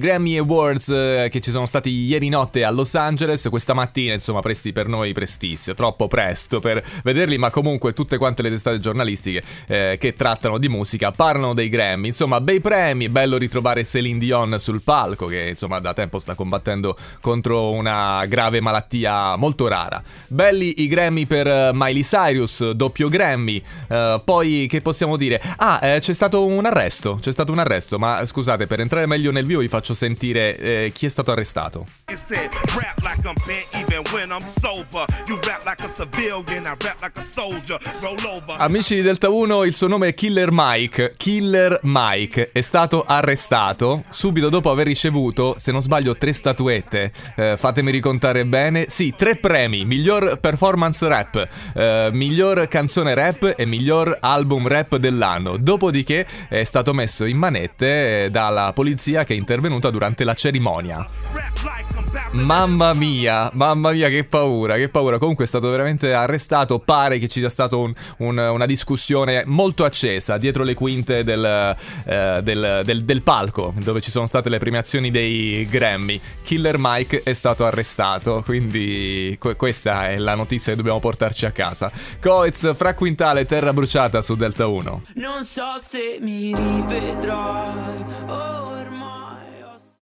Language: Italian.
Grammy Awards eh, che ci sono stati ieri notte a Los Angeles, questa mattina insomma presti per noi prestissimo, troppo presto per vederli, ma comunque tutte quante le testate giornalistiche eh, che trattano di musica parlano dei Grammy, insomma bei premi, bello ritrovare Celine Dion sul palco che insomma da tempo sta combattendo contro una grave malattia molto rara. Belli i Grammy per eh, Miley Cyrus, doppio Grammy, eh, poi che possiamo dire? Ah, eh, c'è stato un arresto, c'è stato un arresto, ma scusate per entrare meglio nel vivo vi faccio faccio sentire eh, chi è stato arrestato. Amici di Delta 1, il suo nome è Killer Mike. Killer Mike è stato arrestato subito dopo aver ricevuto, se non sbaglio, tre statuette. Eh, fatemi ricontare bene. Sì, tre premi: miglior performance rap, eh, miglior canzone rap e miglior album rap dell'anno. Dopodiché è stato messo in manette eh, dalla polizia che è intervenuta durante la cerimonia. Mamma mia, mamma mia, che paura, che paura. Comunque è stato veramente arrestato. Pare che ci sia stata un, un, una discussione molto accesa dietro le quinte del, eh, del, del, del, palco, dove ci sono state le premiazioni dei Grammy. Killer Mike è stato arrestato, quindi que- questa è la notizia che dobbiamo portarci a casa. Coez, fra quintale, terra bruciata su Delta 1. Non so se mi rivedrai. Oh.